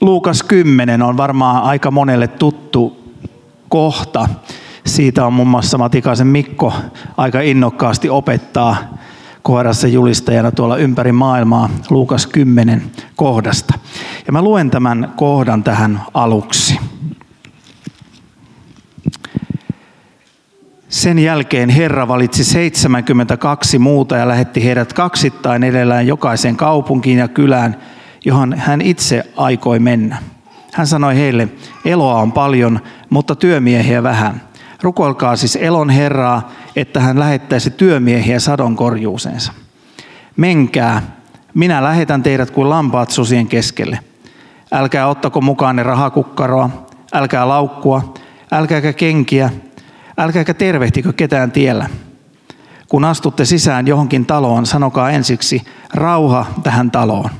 Luukas 10 on varmaan aika monelle tuttu kohta. Siitä on muun muassa Matikaisen Mikko aika innokkaasti opettaa kohdassa julistajana tuolla ympäri maailmaa Luukas 10 kohdasta. Ja mä luen tämän kohdan tähän aluksi. Sen jälkeen Herra valitsi 72 muuta ja lähetti heidät kaksittain edellään jokaisen kaupunkiin ja kylään, johon hän itse aikoi mennä. Hän sanoi heille, eloa on paljon, mutta työmiehiä vähän. Rukoilkaa siis elon Herraa, että hän lähettäisi työmiehiä sadon korjuuseensa. Menkää, minä lähetän teidät kuin lampaat susien keskelle. Älkää ottako mukaanne rahakukkaroa, älkää laukkua, älkääkä kenkiä, älkääkä tervehtikö ketään tiellä. Kun astutte sisään johonkin taloon, sanokaa ensiksi rauha tähän taloon.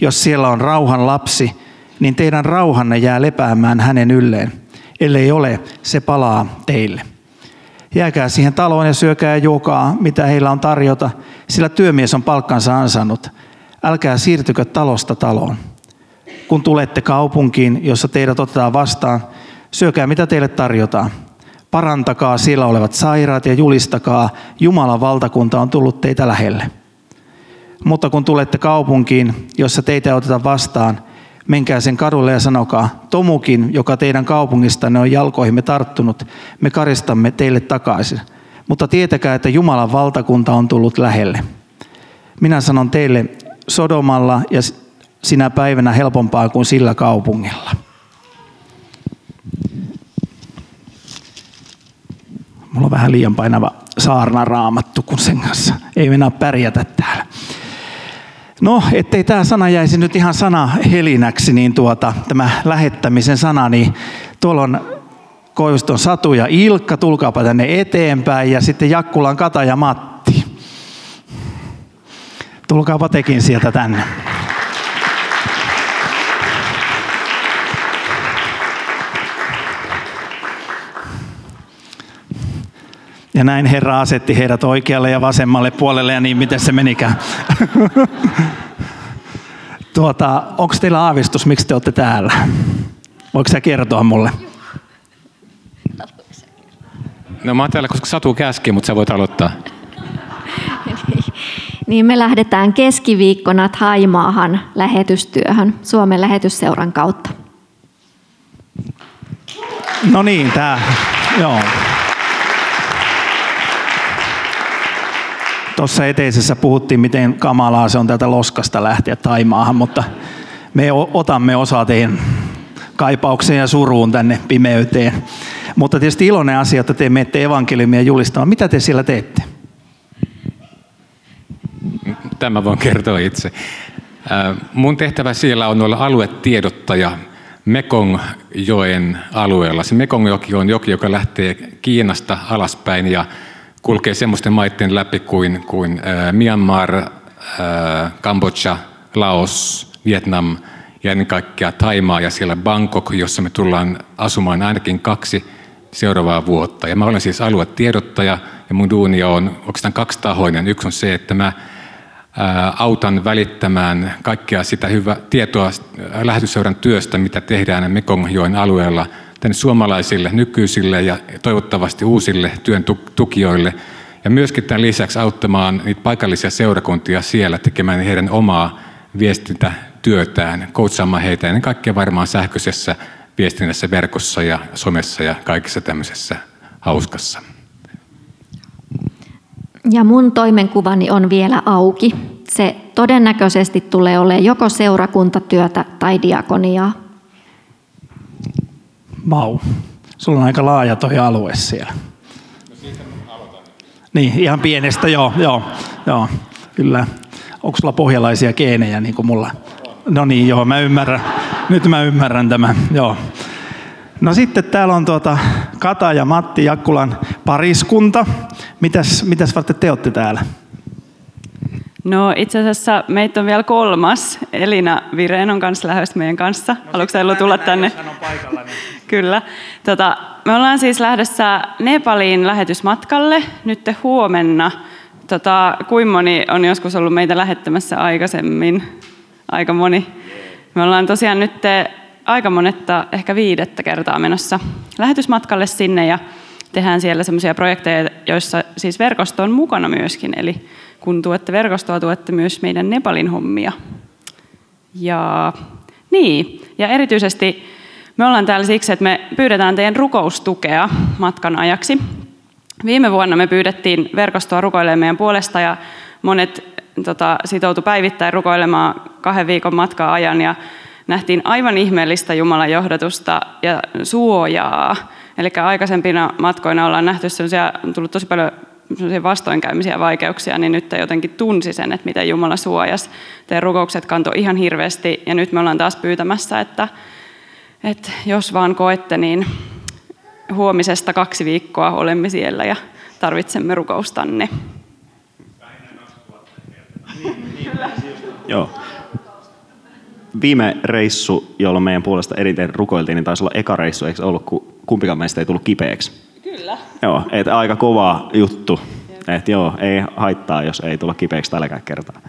Jos siellä on rauhan lapsi, niin teidän rauhanne jää lepäämään hänen ylleen. Ellei ole, se palaa teille. Jääkää siihen taloon ja syökää ja juokaa, mitä heillä on tarjota, sillä työmies on palkkansa ansannut. Älkää siirtykö talosta taloon. Kun tulette kaupunkiin, jossa teidät otetaan vastaan, syökää mitä teille tarjotaan. Parantakaa siellä olevat sairaat ja julistakaa, Jumalan valtakunta on tullut teitä lähelle. Mutta kun tulette kaupunkiin, jossa teitä otetaan vastaan, menkää sen kadulle ja sanokaa, Tomukin, joka teidän kaupungistanne on jalkoihimme tarttunut, me karistamme teille takaisin. Mutta tietäkää, että Jumalan valtakunta on tullut lähelle. Minä sanon teille, Sodomalla ja sinä päivänä helpompaa kuin sillä kaupungilla. Mulla on vähän liian painava saarna raamattu, kun sen kanssa ei mennä pärjätä täällä. No, ettei tämä sana jäisi nyt ihan sana helinäksi, niin tuota, tämä lähettämisen sana, niin tuolla on Koivuston Satu ja Ilkka, tulkaapa tänne eteenpäin, ja sitten Jakkulan Kata ja Matti. Tulkaapa tekin sieltä tänne. Ja näin Herra asetti heidät oikealle ja vasemmalle puolelle ja niin miten se menikään. tuota, Onko teillä aavistus, miksi te olette täällä? Voiko sä kertoa mulle? No mä oon täällä, koska Satu käski, mutta sä voit aloittaa. niin me lähdetään keskiviikkona Taimaahan lähetystyöhön Suomen lähetysseuran kautta. No niin, tää, joo. Tuossa eteisessä puhuttiin, miten kamalaa se on täältä loskasta lähteä Taimaahan, mutta me otamme osaa teidän kaipaukseen ja suruun tänne pimeyteen. Mutta tietysti iloinen asia, että te menette evankeliumia julistamaan. Mitä te siellä teette? Tämä voin kertoa itse. Mun tehtävä siellä on olla aluetiedottaja Mekongjoen alueella. Se Mekongjoki on joki, joka lähtee Kiinasta alaspäin ja kulkee semmoisten maiden läpi kuin, kuin äh, Myanmar, äh, Kambodža, Laos, Vietnam ja ennen kaikkea Taimaa ja siellä Bangkok, jossa me tullaan asumaan ainakin kaksi seuraavaa vuotta. Ja mä olen siis aluetiedottaja ja mun duunia on oikeastaan kaksitahoinen. Yksi on se, että mä autan välittämään kaikkea sitä hyvää tietoa lähetysseuran työstä, mitä tehdään Mekongjoen alueella – tänne suomalaisille nykyisille ja toivottavasti uusille työn tukijoille. Ja myöskin tämän lisäksi auttamaan niitä paikallisia seurakuntia siellä tekemään heidän omaa viestintätyötään, koutsaamaan heitä ennen kaikkea varmaan sähköisessä viestinnässä, verkossa ja somessa ja kaikessa tämmöisessä hauskassa. Ja mun toimenkuvani on vielä auki. Se todennäköisesti tulee olemaan joko seurakuntatyötä tai diakoniaa. Vau. Sulla on aika laaja toi alue siellä. Niin, ihan pienestä, joo, joo, joo, kyllä. Onko sulla pohjalaisia geenejä niin kuin mulla? No niin, joo, mä ymmärrän. Nyt mä ymmärrän tämän, joo. No sitten täällä on tuota Kata ja Matti Jakkulan pariskunta. Mitäs, mitäs varten te olette täällä? No itse asiassa meitä on vielä kolmas. Elina Vireen on kanssa lähdössä meidän kanssa. No, Haluatko tulla tänne? Paikalla, niin. Kyllä. Tota, me ollaan siis lähdössä Nepaliin lähetysmatkalle nyt huomenna. Tota, kuin moni on joskus ollut meitä lähettämässä aikaisemmin? Aika moni. Me ollaan tosiaan nyt aika monetta, ehkä viidettä kertaa menossa lähetysmatkalle sinne ja tehdään siellä semmoisia projekteja, joissa siis verkosto on mukana myöskin. Eli kun tuette verkostoa, tuette myös meidän Nepalin hommia. Ja, niin, ja erityisesti me ollaan täällä siksi, että me pyydetään teidän rukoustukea matkan ajaksi. Viime vuonna me pyydettiin verkostoa rukoilemaan meidän puolesta ja monet tota, sitoutu päivittäin rukoilemaan kahden viikon matkaa ajan ja nähtiin aivan ihmeellistä Jumalan johdatusta ja suojaa. Eli aikaisempina matkoina ollaan nähty sellaisia, on tullut tosi paljon vastoinkäymisiä vaikeuksia, niin nyt jotenkin tunsi sen, että miten Jumala suojas. Teidän rukoukset kantoi ihan hirveästi ja nyt me ollaan taas pyytämässä, että, että jos vaan koette, niin huomisesta kaksi viikkoa olemme siellä ja tarvitsemme rukoustanne. Joo. Viime reissu, jolloin meidän puolesta eriten rukoiltiin, niin taisi olla eka reissu, eikö ollut, kun kumpikaan meistä ei tullut kipeäksi? Kyllä. Joo, et aika kova juttu. Et joo, ei haittaa, jos ei tulla kipeäksi tälläkään kertaa.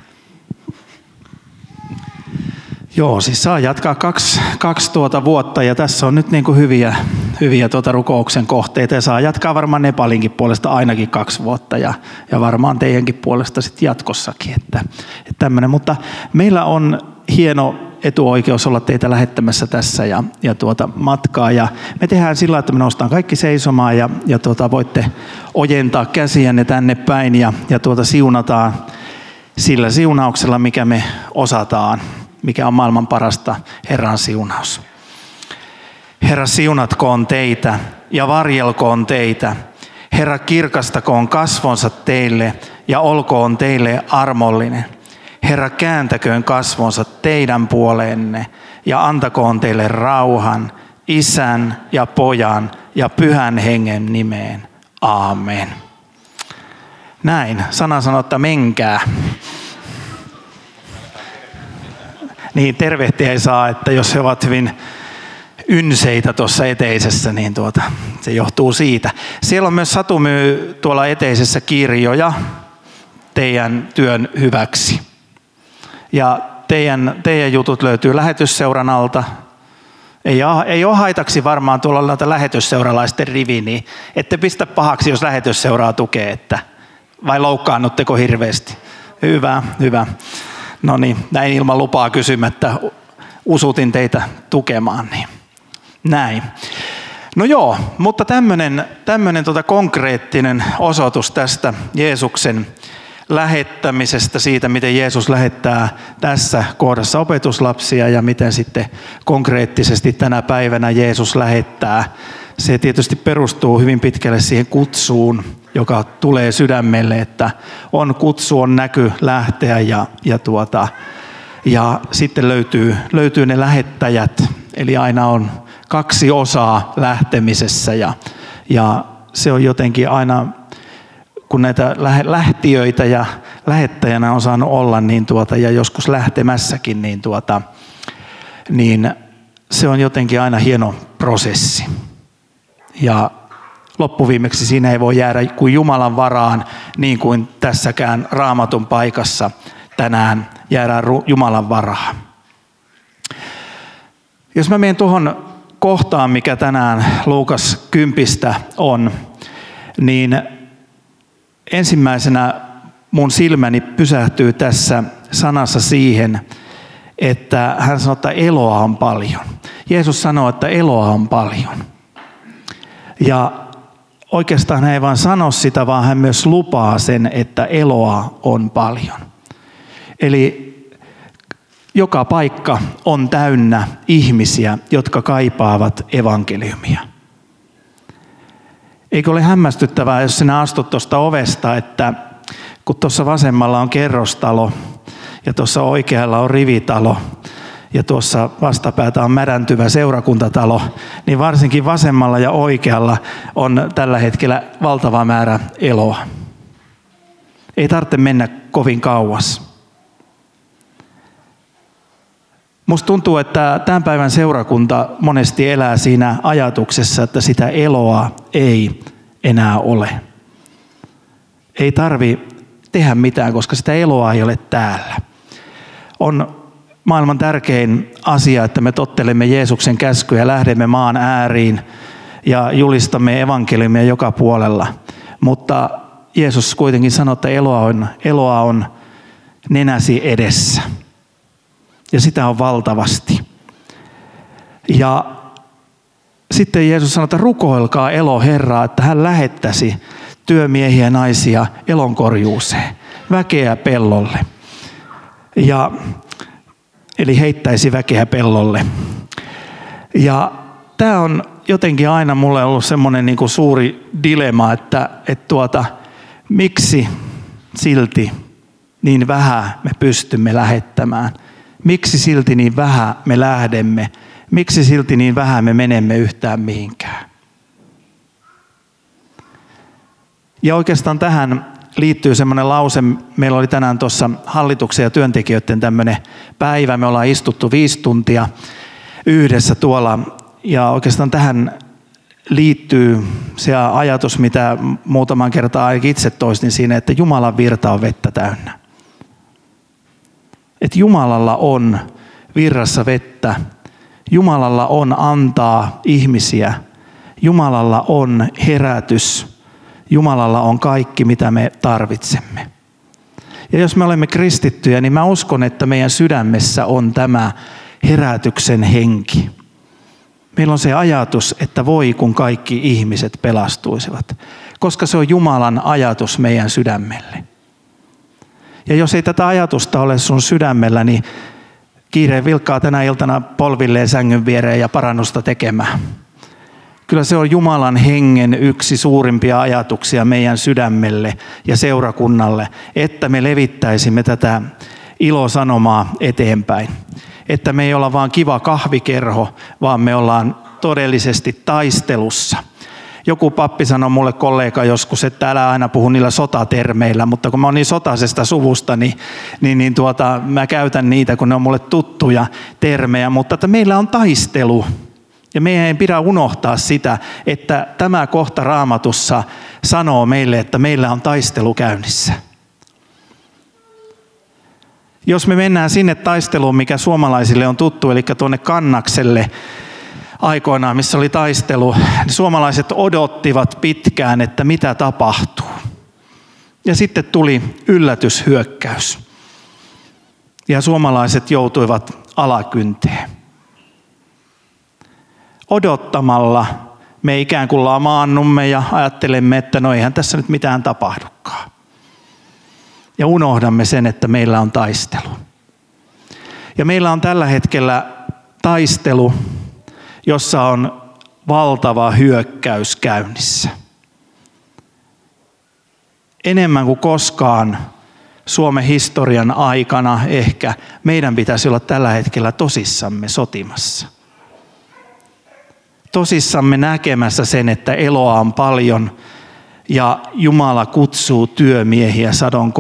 Joo, siis saa jatkaa kaksi, kaksi tuota vuotta ja tässä on nyt niin kuin hyviä, hyviä tuota rukouksen kohteita ja saa jatkaa varmaan Nepalinkin puolesta ainakin kaksi vuotta ja, ja varmaan teidänkin puolesta sitten jatkossakin. Että, että tämmönen. Mutta meillä on hieno etuoikeus olla teitä lähettämässä tässä ja, ja tuota matkaa. Ja me tehdään sillä, että me noustaan kaikki seisomaan ja, ja tuota, voitte ojentaa käsiänne tänne päin ja, ja tuota siunataan sillä siunauksella, mikä me osataan mikä on maailman parasta Herran siunaus. Herra siunatkoon teitä ja varjelkoon teitä. Herra kirkastakoon kasvonsa teille ja olkoon teille armollinen. Herra kääntäköön kasvonsa teidän puoleenne ja antakoon teille rauhan isän ja pojan ja pyhän hengen nimeen. Aamen. Näin, sana sanoo, että menkää. niin tervehtiä ei saa, että jos he ovat hyvin ynseitä tuossa eteisessä, niin tuota, se johtuu siitä. Siellä on myös Satu myy tuolla eteisessä kirjoja teidän työn hyväksi. Ja teidän, teidän jutut löytyy lähetysseuran alta. Ei ei ole haitaksi varmaan tuolla lähetysseuralaisten rivi, niin ette pistä pahaksi, jos lähetysseuraa tukee, että vai loukkaannutteko hirveästi? Hyvä, hyvä. No niin, näin ilman lupaa kysymättä usutin teitä tukemaan. Niin. Näin. No joo, mutta tämmöinen tota konkreettinen osoitus tästä Jeesuksen lähettämisestä, siitä miten Jeesus lähettää tässä kohdassa opetuslapsia ja miten sitten konkreettisesti tänä päivänä Jeesus lähettää. Se tietysti perustuu hyvin pitkälle siihen kutsuun, joka tulee sydämelle, että on kutsu, on näky lähteä ja, ja, tuota, ja sitten löytyy, löytyy ne lähettäjät, eli aina on kaksi osaa lähtemisessä ja, ja se on jotenkin aina, kun näitä lähtiöitä ja lähettäjänä on saanut olla niin tuota, ja joskus lähtemässäkin, niin, tuota, niin se on jotenkin aina hieno prosessi. Ja loppuviimeksi siinä ei voi jäädä kuin Jumalan varaan, niin kuin tässäkään raamatun paikassa tänään jäädään Jumalan varaan. Jos mä menen tuohon kohtaan, mikä tänään Luukas kympistä on, niin ensimmäisenä mun silmäni pysähtyy tässä sanassa siihen, että hän sanoo, että eloa on paljon. Jeesus sanoo, että eloa on paljon. Ja oikeastaan hän ei vain sano sitä, vaan hän myös lupaa sen, että eloa on paljon. Eli joka paikka on täynnä ihmisiä, jotka kaipaavat evankeliumia. Eikö ole hämmästyttävää, jos sinä astut tuosta ovesta, että kun tuossa vasemmalla on kerrostalo ja tuossa oikealla on rivitalo, ja tuossa vastapäätä on märäntyvä seurakuntatalo, niin varsinkin vasemmalla ja oikealla on tällä hetkellä valtava määrä eloa. Ei tarvitse mennä kovin kauas. Musta tuntuu, että tämän päivän seurakunta monesti elää siinä ajatuksessa, että sitä eloa ei enää ole. Ei tarvi tehdä mitään, koska sitä eloa ei ole täällä. On maailman tärkein asia, että me tottelemme Jeesuksen käskyjä, lähdemme maan ääriin ja julistamme evankeliumia joka puolella. Mutta Jeesus kuitenkin sanoi, että eloa on, eloa on nenäsi edessä. Ja sitä on valtavasti. Ja sitten Jeesus sanoi, että rukoilkaa elo Herraa, että hän lähettäisi työmiehiä ja naisia elonkorjuuseen, väkeä pellolle. Ja, eli heittäisi väkeä pellolle. Ja tämä on jotenkin aina mulle ollut semmoinen niin suuri dilema, että, että tuota, miksi silti niin vähän me pystymme lähettämään? Miksi silti niin vähän me lähdemme? Miksi silti niin vähän me menemme yhtään mihinkään? Ja oikeastaan tähän liittyy semmoinen lause, meillä oli tänään tuossa hallituksen ja työntekijöiden tämmöinen päivä, me ollaan istuttu viisi tuntia yhdessä tuolla, ja oikeastaan tähän liittyy se ajatus, mitä muutaman kertaa itse toistin siinä, että Jumalan virta on vettä täynnä. Että Jumalalla on virrassa vettä, Jumalalla on antaa ihmisiä, Jumalalla on herätys, Jumalalla on kaikki, mitä me tarvitsemme. Ja jos me olemme kristittyjä, niin mä uskon, että meidän sydämessä on tämä herätyksen henki. Meillä on se ajatus, että voi kun kaikki ihmiset pelastuisivat, koska se on Jumalan ajatus meidän sydämelle. Ja jos ei tätä ajatusta ole sun sydämellä, niin kiireen vilkkaa tänä iltana polvilleen sängyn viereen ja parannusta tekemään. Kyllä se on Jumalan hengen yksi suurimpia ajatuksia meidän sydämelle ja seurakunnalle, että me levittäisimme tätä ilosanomaa eteenpäin. Että me ei olla vaan kiva kahvikerho, vaan me ollaan todellisesti taistelussa. Joku pappi sanoi mulle kollega joskus, että älä aina puhu niillä sotatermeillä, mutta kun mä oon niin sotaisesta suvusta, niin, niin, niin tuota, mä käytän niitä, kun ne on mulle tuttuja termejä. Mutta että meillä on taistelu ja meidän ei pidä unohtaa sitä, että tämä kohta raamatussa sanoo meille, että meillä on taistelu käynnissä. Jos me mennään sinne taisteluun, mikä suomalaisille on tuttu, eli tuonne kannakselle aikoinaan, missä oli taistelu, suomalaiset odottivat pitkään, että mitä tapahtuu. Ja sitten tuli yllätyshyökkäys. Ja suomalaiset joutuivat alakynteen odottamalla me ikään kuin lamaannumme ja ajattelemme, että no eihän tässä nyt mitään tapahdukaan. Ja unohdamme sen, että meillä on taistelu. Ja meillä on tällä hetkellä taistelu, jossa on valtava hyökkäys käynnissä. Enemmän kuin koskaan Suomen historian aikana ehkä meidän pitäisi olla tällä hetkellä tosissamme sotimassa – tosissamme näkemässä sen, että eloa on paljon ja Jumala kutsuu työmiehiä sadon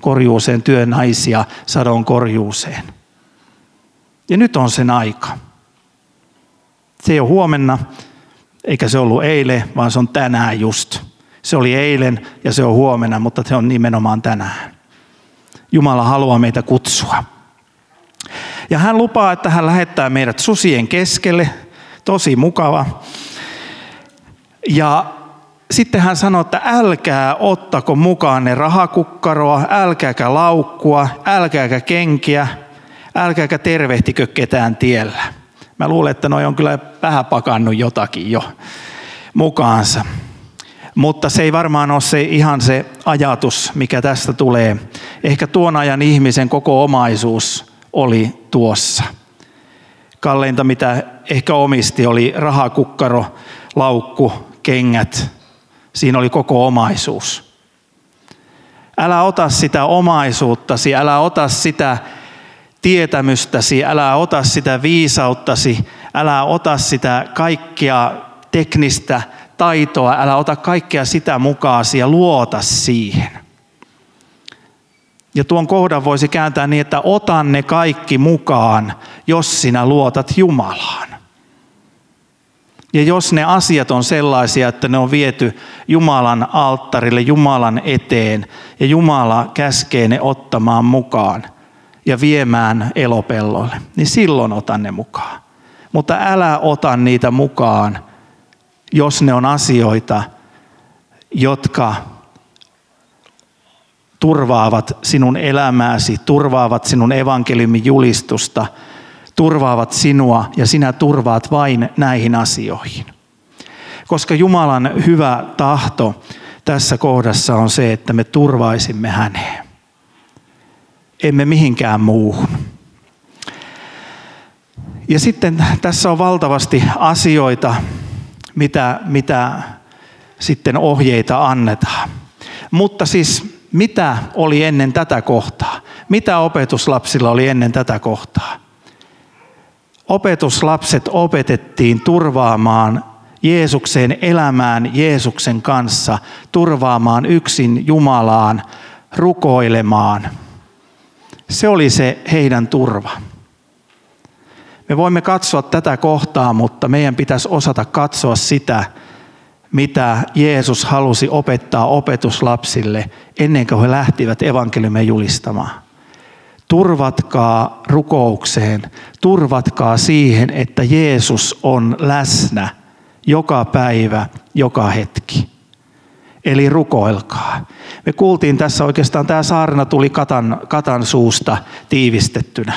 korjuuseen, työnaisia sadon korjuuseen. Ja nyt on sen aika. Se ei ole huomenna, eikä se ollut eilen, vaan se on tänään just. Se oli eilen ja se on huomenna, mutta se on nimenomaan tänään. Jumala haluaa meitä kutsua. Ja hän lupaa, että hän lähettää meidät susien keskelle, tosi mukava. Ja sitten hän sanoi, että älkää ottako mukaan ne rahakukkaroa, älkääkä laukkua, älkääkä kenkiä, älkääkä tervehtikö ketään tiellä. Mä luulen, että noi on kyllä vähän pakannut jotakin jo mukaansa. Mutta se ei varmaan ole se ihan se ajatus, mikä tästä tulee. Ehkä tuon ajan ihmisen koko omaisuus oli tuossa kalleinta, mitä ehkä omisti, oli rahakukkaro, laukku, kengät. Siinä oli koko omaisuus. Älä ota sitä omaisuuttasi, älä ota sitä tietämystäsi, älä ota sitä viisauttasi, älä ota sitä kaikkea teknistä taitoa, älä ota kaikkea sitä mukaasi ja luota siihen. Ja tuon kohdan voisi kääntää niin, että otan ne kaikki mukaan, jos sinä luotat Jumalaan. Ja jos ne asiat on sellaisia, että ne on viety Jumalan alttarille, Jumalan eteen, ja Jumala käskee ne ottamaan mukaan, ja viemään elopellolle, niin silloin otan ne mukaan. Mutta älä ota niitä mukaan, jos ne on asioita, jotka turvaavat sinun elämääsi, turvaavat sinun evankeliumin julistusta, turvaavat sinua ja sinä turvaat vain näihin asioihin. Koska Jumalan hyvä tahto tässä kohdassa on se, että me turvaisimme häneen. Emme mihinkään muuhun. Ja sitten tässä on valtavasti asioita, mitä, mitä sitten ohjeita annetaan. Mutta siis mitä oli ennen tätä kohtaa? Mitä opetuslapsilla oli ennen tätä kohtaa? Opetuslapset opetettiin turvaamaan Jeesukseen elämään Jeesuksen kanssa, turvaamaan yksin Jumalaan, rukoilemaan. Se oli se heidän turva. Me voimme katsoa tätä kohtaa, mutta meidän pitäisi osata katsoa sitä, mitä Jeesus halusi opettaa opetuslapsille ennen kuin he lähtivät evankeliumia julistamaan. Turvatkaa rukoukseen, turvatkaa siihen, että Jeesus on läsnä joka päivä, joka hetki. Eli rukoilkaa. Me kuultiin tässä oikeastaan, tämä saarna tuli katan, katan suusta tiivistettynä.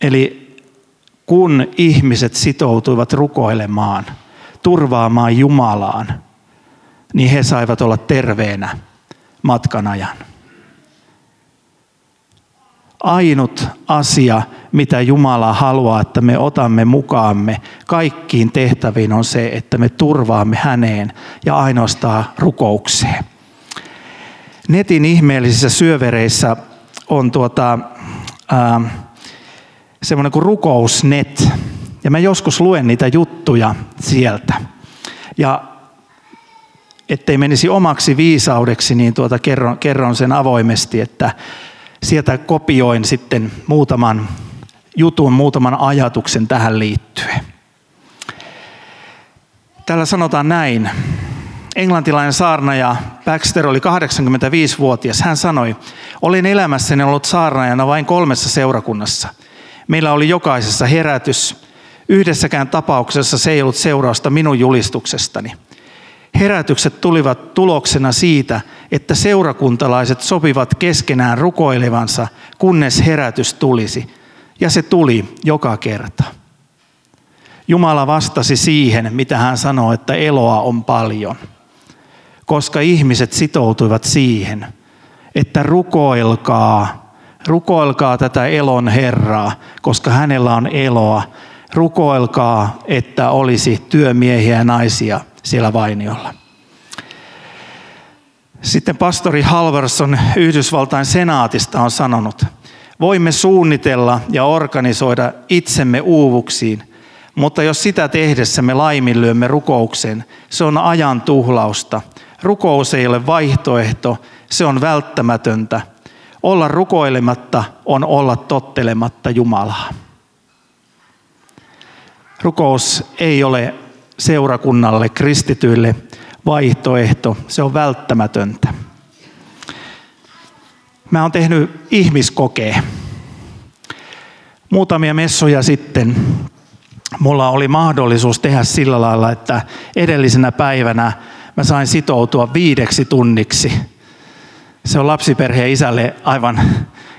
Eli kun ihmiset sitoutuivat rukoilemaan, turvaamaan Jumalaan, niin he saivat olla terveenä matkan ajan. Ainut asia, mitä Jumala haluaa, että me otamme mukaamme kaikkiin tehtäviin, on se, että me turvaamme häneen ja ainoastaan rukoukseen. Netin ihmeellisissä syövereissä on tuota, semmoinen kuin rukousnet. Ja mä joskus luen niitä juttuja sieltä. Ja ettei menisi omaksi viisaudeksi, niin tuota kerron, kerron sen avoimesti, että sieltä kopioin sitten muutaman jutun, muutaman ajatuksen tähän liittyen. Täällä sanotaan näin. Englantilainen saarnaja Baxter oli 85-vuotias. Hän sanoi, olin elämässäni ollut saarnaajana vain kolmessa seurakunnassa. Meillä oli jokaisessa herätys. Yhdessäkään tapauksessa se ei ollut seurausta minun julistuksestani. Herätykset tulivat tuloksena siitä, että seurakuntalaiset sopivat keskenään rukoilevansa, kunnes herätys tulisi. Ja se tuli joka kerta. Jumala vastasi siihen, mitä hän sanoi, että eloa on paljon. Koska ihmiset sitoutuivat siihen, että rukoilkaa, rukoilkaa tätä elon Herraa, koska hänellä on eloa. Rukoilkaa, että olisi työmiehiä ja naisia siellä Vainiolla. Sitten pastori Halverson Yhdysvaltain senaatista on sanonut, voimme suunnitella ja organisoida itsemme uuvuksiin, mutta jos sitä tehdessä me laiminlyömme rukouksen, se on ajan tuhlausta. Rukous ei ole vaihtoehto, se on välttämätöntä. Olla rukoilematta on olla tottelematta Jumalaa. Rukous ei ole seurakunnalle, kristityille vaihtoehto, se on välttämätöntä. Mä oon tehnyt ihmiskokeen. Muutamia messuja sitten mulla oli mahdollisuus tehdä sillä lailla, että edellisenä päivänä mä sain sitoutua viideksi tunniksi. Se on lapsiperheen isälle aivan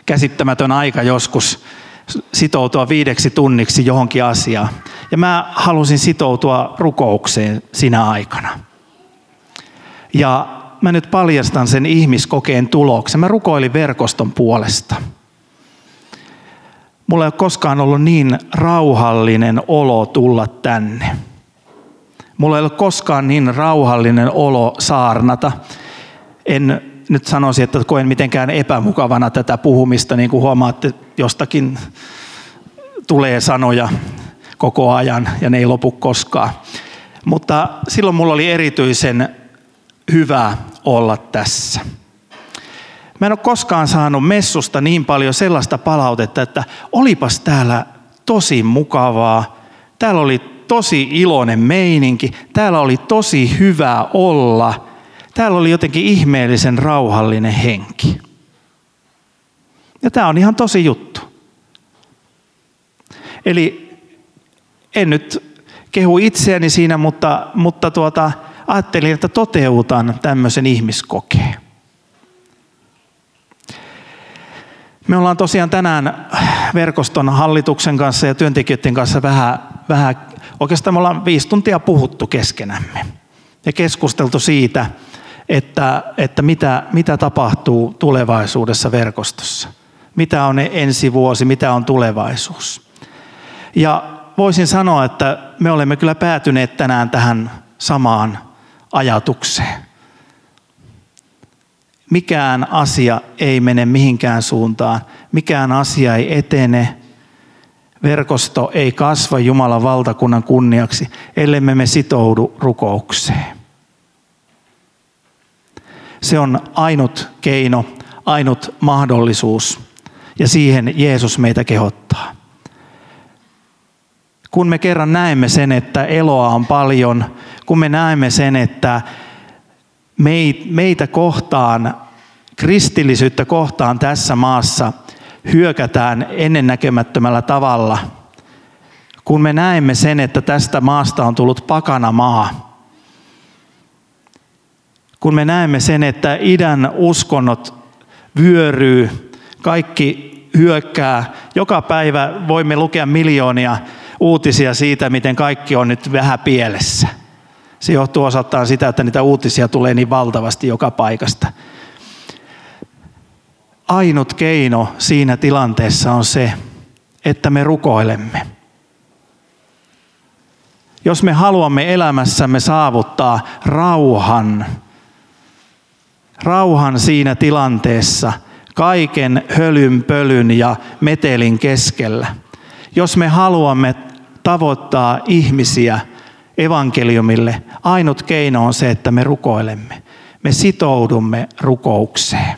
käsittämätön aika joskus sitoutua viideksi tunniksi johonkin asiaan. Ja mä halusin sitoutua rukoukseen sinä aikana. Ja mä nyt paljastan sen ihmiskokeen tuloksen. Mä rukoilin verkoston puolesta. Mulla ei ole koskaan ollut niin rauhallinen olo tulla tänne. Mulla ei ole koskaan niin rauhallinen olo saarnata. En nyt sanoisi, että koen mitenkään epämukavana tätä puhumista, niin kuin huomaatte, jostakin tulee sanoja koko ajan ja ne ei lopu koskaan. Mutta silloin mulla oli erityisen hyvä olla tässä. Mä en ole koskaan saanut messusta niin paljon sellaista palautetta, että olipas täällä tosi mukavaa, täällä oli tosi iloinen meininki, täällä oli tosi hyvä olla – Täällä oli jotenkin ihmeellisen rauhallinen henki. Ja tämä on ihan tosi juttu. Eli en nyt kehu itseäni siinä, mutta, mutta tuota, ajattelin, että toteutan tämmöisen ihmiskokeen. Me ollaan tosiaan tänään verkoston hallituksen kanssa ja työntekijöiden kanssa vähän, vähän oikeastaan me ollaan viisi tuntia puhuttu keskenämme ja keskusteltu siitä, että, että mitä, mitä tapahtuu tulevaisuudessa verkostossa. Mitä on ensi vuosi, mitä on tulevaisuus. Ja voisin sanoa, että me olemme kyllä päätyneet tänään tähän samaan ajatukseen. Mikään asia ei mene mihinkään suuntaan, mikään asia ei etene, verkosto ei kasva Jumalan valtakunnan kunniaksi, ellei me sitoudu rukoukseen. Se on ainut keino, ainut mahdollisuus ja siihen Jeesus meitä kehottaa. Kun me kerran näemme sen, että eloa on paljon, kun me näemme sen, että meitä kohtaan, kristillisyyttä kohtaan tässä maassa hyökätään ennennäkemättömällä tavalla, kun me näemme sen, että tästä maasta on tullut pakana maa, kun me näemme sen, että idän uskonnot vyöryy, kaikki hyökkää, joka päivä voimme lukea miljoonia uutisia siitä, miten kaikki on nyt vähän pielessä. Se johtuu osaltaan sitä, että niitä uutisia tulee niin valtavasti joka paikasta. Ainut keino siinä tilanteessa on se, että me rukoilemme. Jos me haluamme elämässämme saavuttaa rauhan, rauhan siinä tilanteessa, kaiken hölyn, pölyn ja metelin keskellä. Jos me haluamme tavoittaa ihmisiä evankeliumille, ainut keino on se, että me rukoilemme. Me sitoudumme rukoukseen.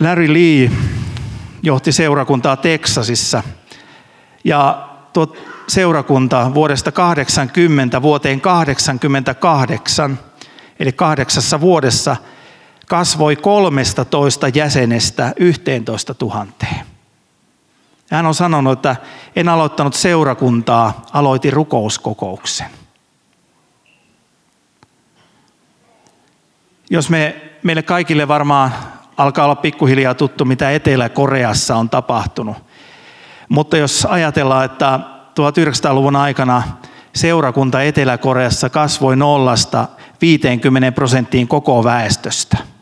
Larry Lee johti seurakuntaa Teksasissa ja tuo seurakunta vuodesta 80 vuoteen 88, eli kahdeksassa vuodessa – kasvoi 13 jäsenestä 11 tuhanteen. Hän on sanonut, että en aloittanut seurakuntaa, aloitin rukouskokouksen. Jos me, meille kaikille varmaan alkaa olla pikkuhiljaa tuttu, mitä Etelä-Koreassa on tapahtunut. Mutta jos ajatellaan, että 1900-luvun aikana seurakunta Etelä-Koreassa kasvoi nollasta 50 prosenttiin koko väestöstä –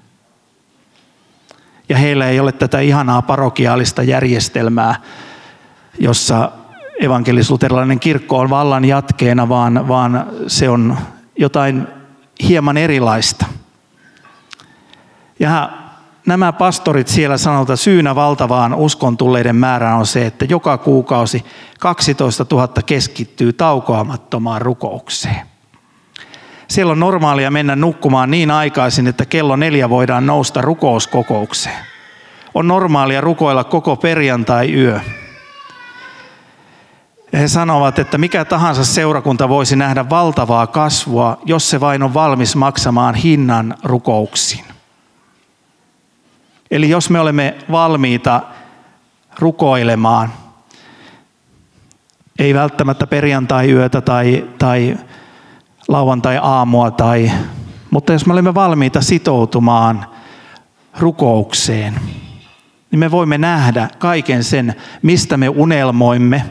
ja heillä ei ole tätä ihanaa parokiaalista järjestelmää, jossa evankelisluterilainen kirkko on vallan jatkeena, vaan, vaan se on jotain hieman erilaista. Ja nämä pastorit siellä että syynä valtavaan uskon tulleiden määrään on se, että joka kuukausi 12 000 keskittyy taukoamattomaan rukoukseen. Siellä on normaalia mennä nukkumaan niin aikaisin, että kello neljä voidaan nousta rukouskokoukseen. On normaalia rukoilla koko perjantai-yö. Ja he sanovat, että mikä tahansa seurakunta voisi nähdä valtavaa kasvua, jos se vain on valmis maksamaan hinnan rukouksiin. Eli jos me olemme valmiita rukoilemaan, ei välttämättä perjantai-yötä tai, tai lauantai-aamua, tai, mutta jos me olemme valmiita sitoutumaan rukoukseen, niin me voimme nähdä kaiken sen, mistä me unelmoimme,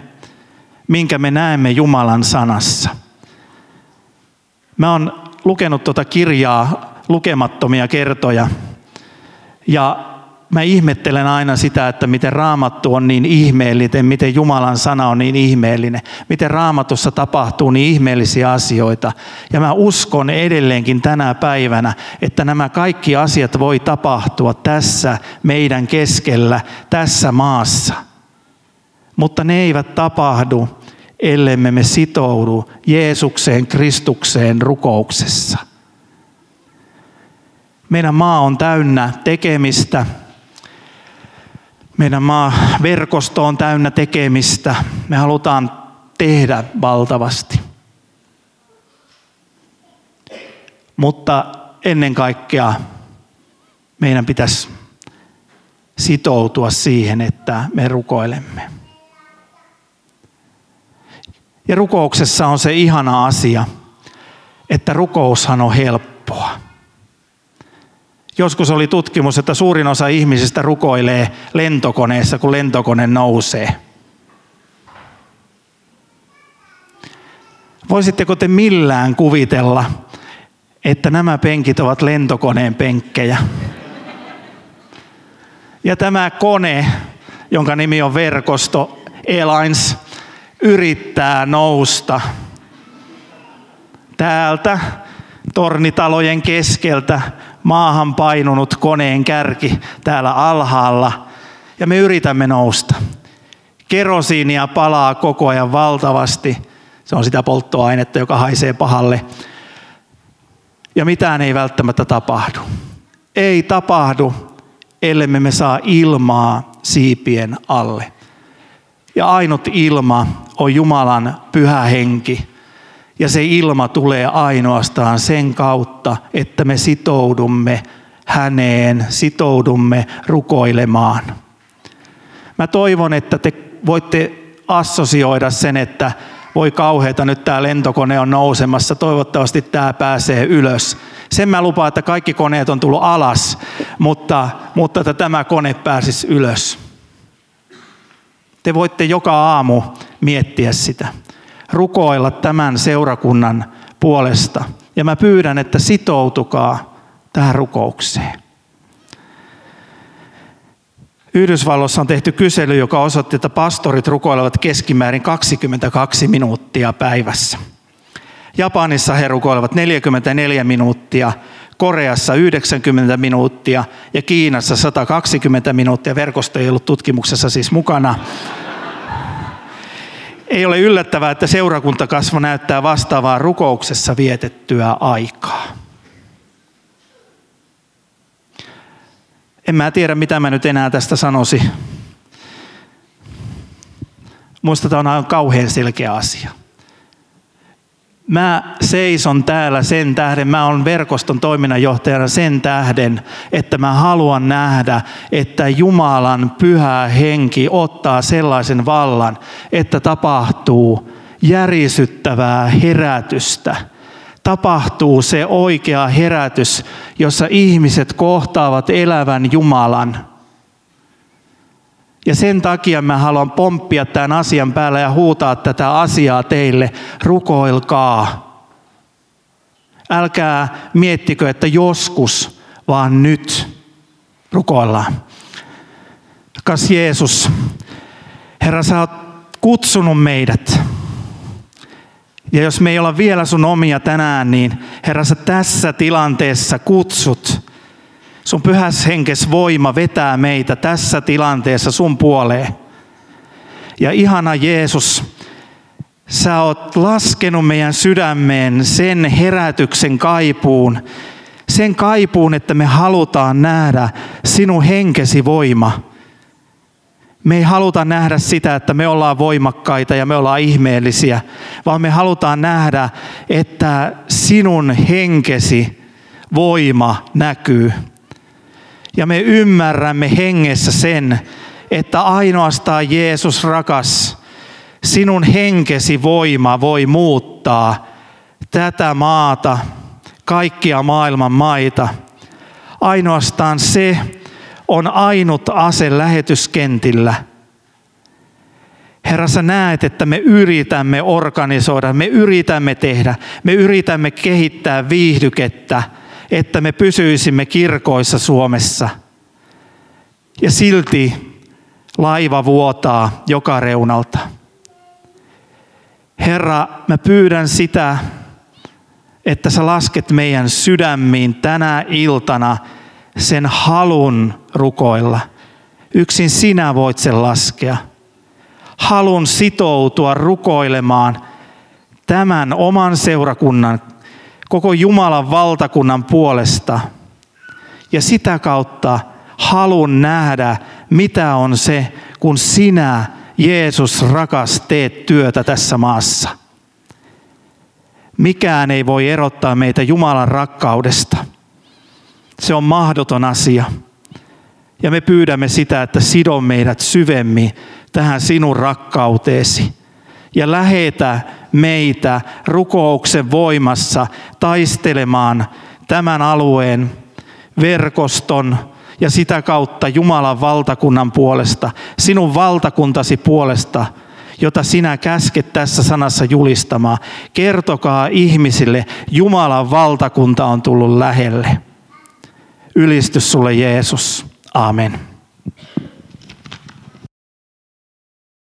minkä me näemme Jumalan sanassa. Mä oon lukenut tuota kirjaa lukemattomia kertoja ja mä ihmettelen aina sitä, että miten raamattu on niin ihmeellinen, miten Jumalan sana on niin ihmeellinen, miten raamatussa tapahtuu niin ihmeellisiä asioita. Ja mä uskon edelleenkin tänä päivänä, että nämä kaikki asiat voi tapahtua tässä meidän keskellä, tässä maassa. Mutta ne eivät tapahdu, ellemme me sitoudu Jeesukseen, Kristukseen rukouksessa. Meidän maa on täynnä tekemistä, meidän maa verkosto on täynnä tekemistä. Me halutaan tehdä valtavasti. Mutta ennen kaikkea meidän pitäisi sitoutua siihen, että me rukoilemme. Ja rukouksessa on se ihana asia, että rukoushan on helppoa. Joskus oli tutkimus, että suurin osa ihmisistä rukoilee lentokoneessa, kun lentokone nousee. Voisitteko te millään kuvitella, että nämä penkit ovat lentokoneen penkkejä? Ja tämä kone, jonka nimi on verkosto Airlines, yrittää nousta täältä tornitalojen keskeltä maahan painunut koneen kärki täällä alhaalla ja me yritämme nousta. Kerosiinia palaa koko ajan valtavasti. Se on sitä polttoainetta, joka haisee pahalle. Ja mitään ei välttämättä tapahdu. Ei tapahdu, ellei me saa ilmaa siipien alle. Ja ainut ilma on Jumalan pyhä henki. Ja se ilma tulee ainoastaan sen kautta, että me sitoudumme häneen, sitoudumme rukoilemaan. Mä toivon, että te voitte assosioida sen, että voi kauheita, nyt tämä lentokone on nousemassa, toivottavasti tämä pääsee ylös. Sen mä lupaan, että kaikki koneet on tullut alas, mutta, mutta että tämä kone pääsisi ylös. Te voitte joka aamu miettiä sitä, rukoilla tämän seurakunnan puolesta. Ja mä pyydän, että sitoutukaa tähän rukoukseen. Yhdysvalloissa on tehty kysely, joka osoitti, että pastorit rukoilevat keskimäärin 22 minuuttia päivässä. Japanissa he rukoilevat 44 minuuttia, Koreassa 90 minuuttia ja Kiinassa 120 minuuttia. Verkosto ei ollut tutkimuksessa siis mukana. Ei ole yllättävää, että seurakuntakasvo näyttää vastaavaa rukouksessa vietettyä aikaa. En mä tiedä, mitä mä nyt enää tästä sanoisi. Muista tämä on kauhean selkeä asia. Mä seison täällä sen tähden, mä olen verkoston toiminnanjohtajana sen tähden, että mä haluan nähdä, että Jumalan pyhä henki ottaa sellaisen vallan, että tapahtuu järisyttävää herätystä. Tapahtuu se oikea herätys, jossa ihmiset kohtaavat elävän Jumalan – ja sen takia mä haluan pomppia tämän asian päällä ja huutaa tätä asiaa teille. Rukoilkaa. Älkää miettikö, että joskus, vaan nyt rukoillaan. Kas Jeesus, Herra, sä oot kutsunut meidät. Ja jos me ei olla vielä sun omia tänään, niin Herra, sä tässä tilanteessa kutsut Sun pyhäs henkes voima vetää meitä tässä tilanteessa sun puoleen. Ja ihana Jeesus, sä oot laskenut meidän sydämeen sen herätyksen kaipuun, sen kaipuun, että me halutaan nähdä sinun henkesi voima. Me ei haluta nähdä sitä, että me ollaan voimakkaita ja me ollaan ihmeellisiä, vaan me halutaan nähdä, että sinun henkesi voima näkyy. Ja me ymmärrämme hengessä sen, että ainoastaan Jeesus rakas, sinun henkesi voima voi muuttaa tätä maata, kaikkia maailman maita. Ainoastaan se on ainut ase lähetyskentillä. Herra, sä näet, että me yritämme organisoida, me yritämme tehdä, me yritämme kehittää viihdykettä – että me pysyisimme kirkoissa Suomessa. Ja silti laiva vuotaa joka reunalta. Herra, mä pyydän sitä, että sä lasket meidän sydämiin tänä iltana sen halun rukoilla. Yksin sinä voit sen laskea. Halun sitoutua rukoilemaan tämän oman seurakunnan koko Jumalan valtakunnan puolesta. Ja sitä kautta halun nähdä, mitä on se, kun sinä, Jeesus rakas, teet työtä tässä maassa. Mikään ei voi erottaa meitä Jumalan rakkaudesta. Se on mahdoton asia. Ja me pyydämme sitä, että sidon meidät syvemmin tähän sinun rakkauteesi. Ja lähetä meitä rukouksen voimassa taistelemaan tämän alueen verkoston ja sitä kautta Jumalan valtakunnan puolesta, sinun valtakuntasi puolesta, jota sinä käsket tässä sanassa julistamaan. Kertokaa ihmisille, Jumalan valtakunta on tullut lähelle. Ylistys sulle Jeesus. Amen.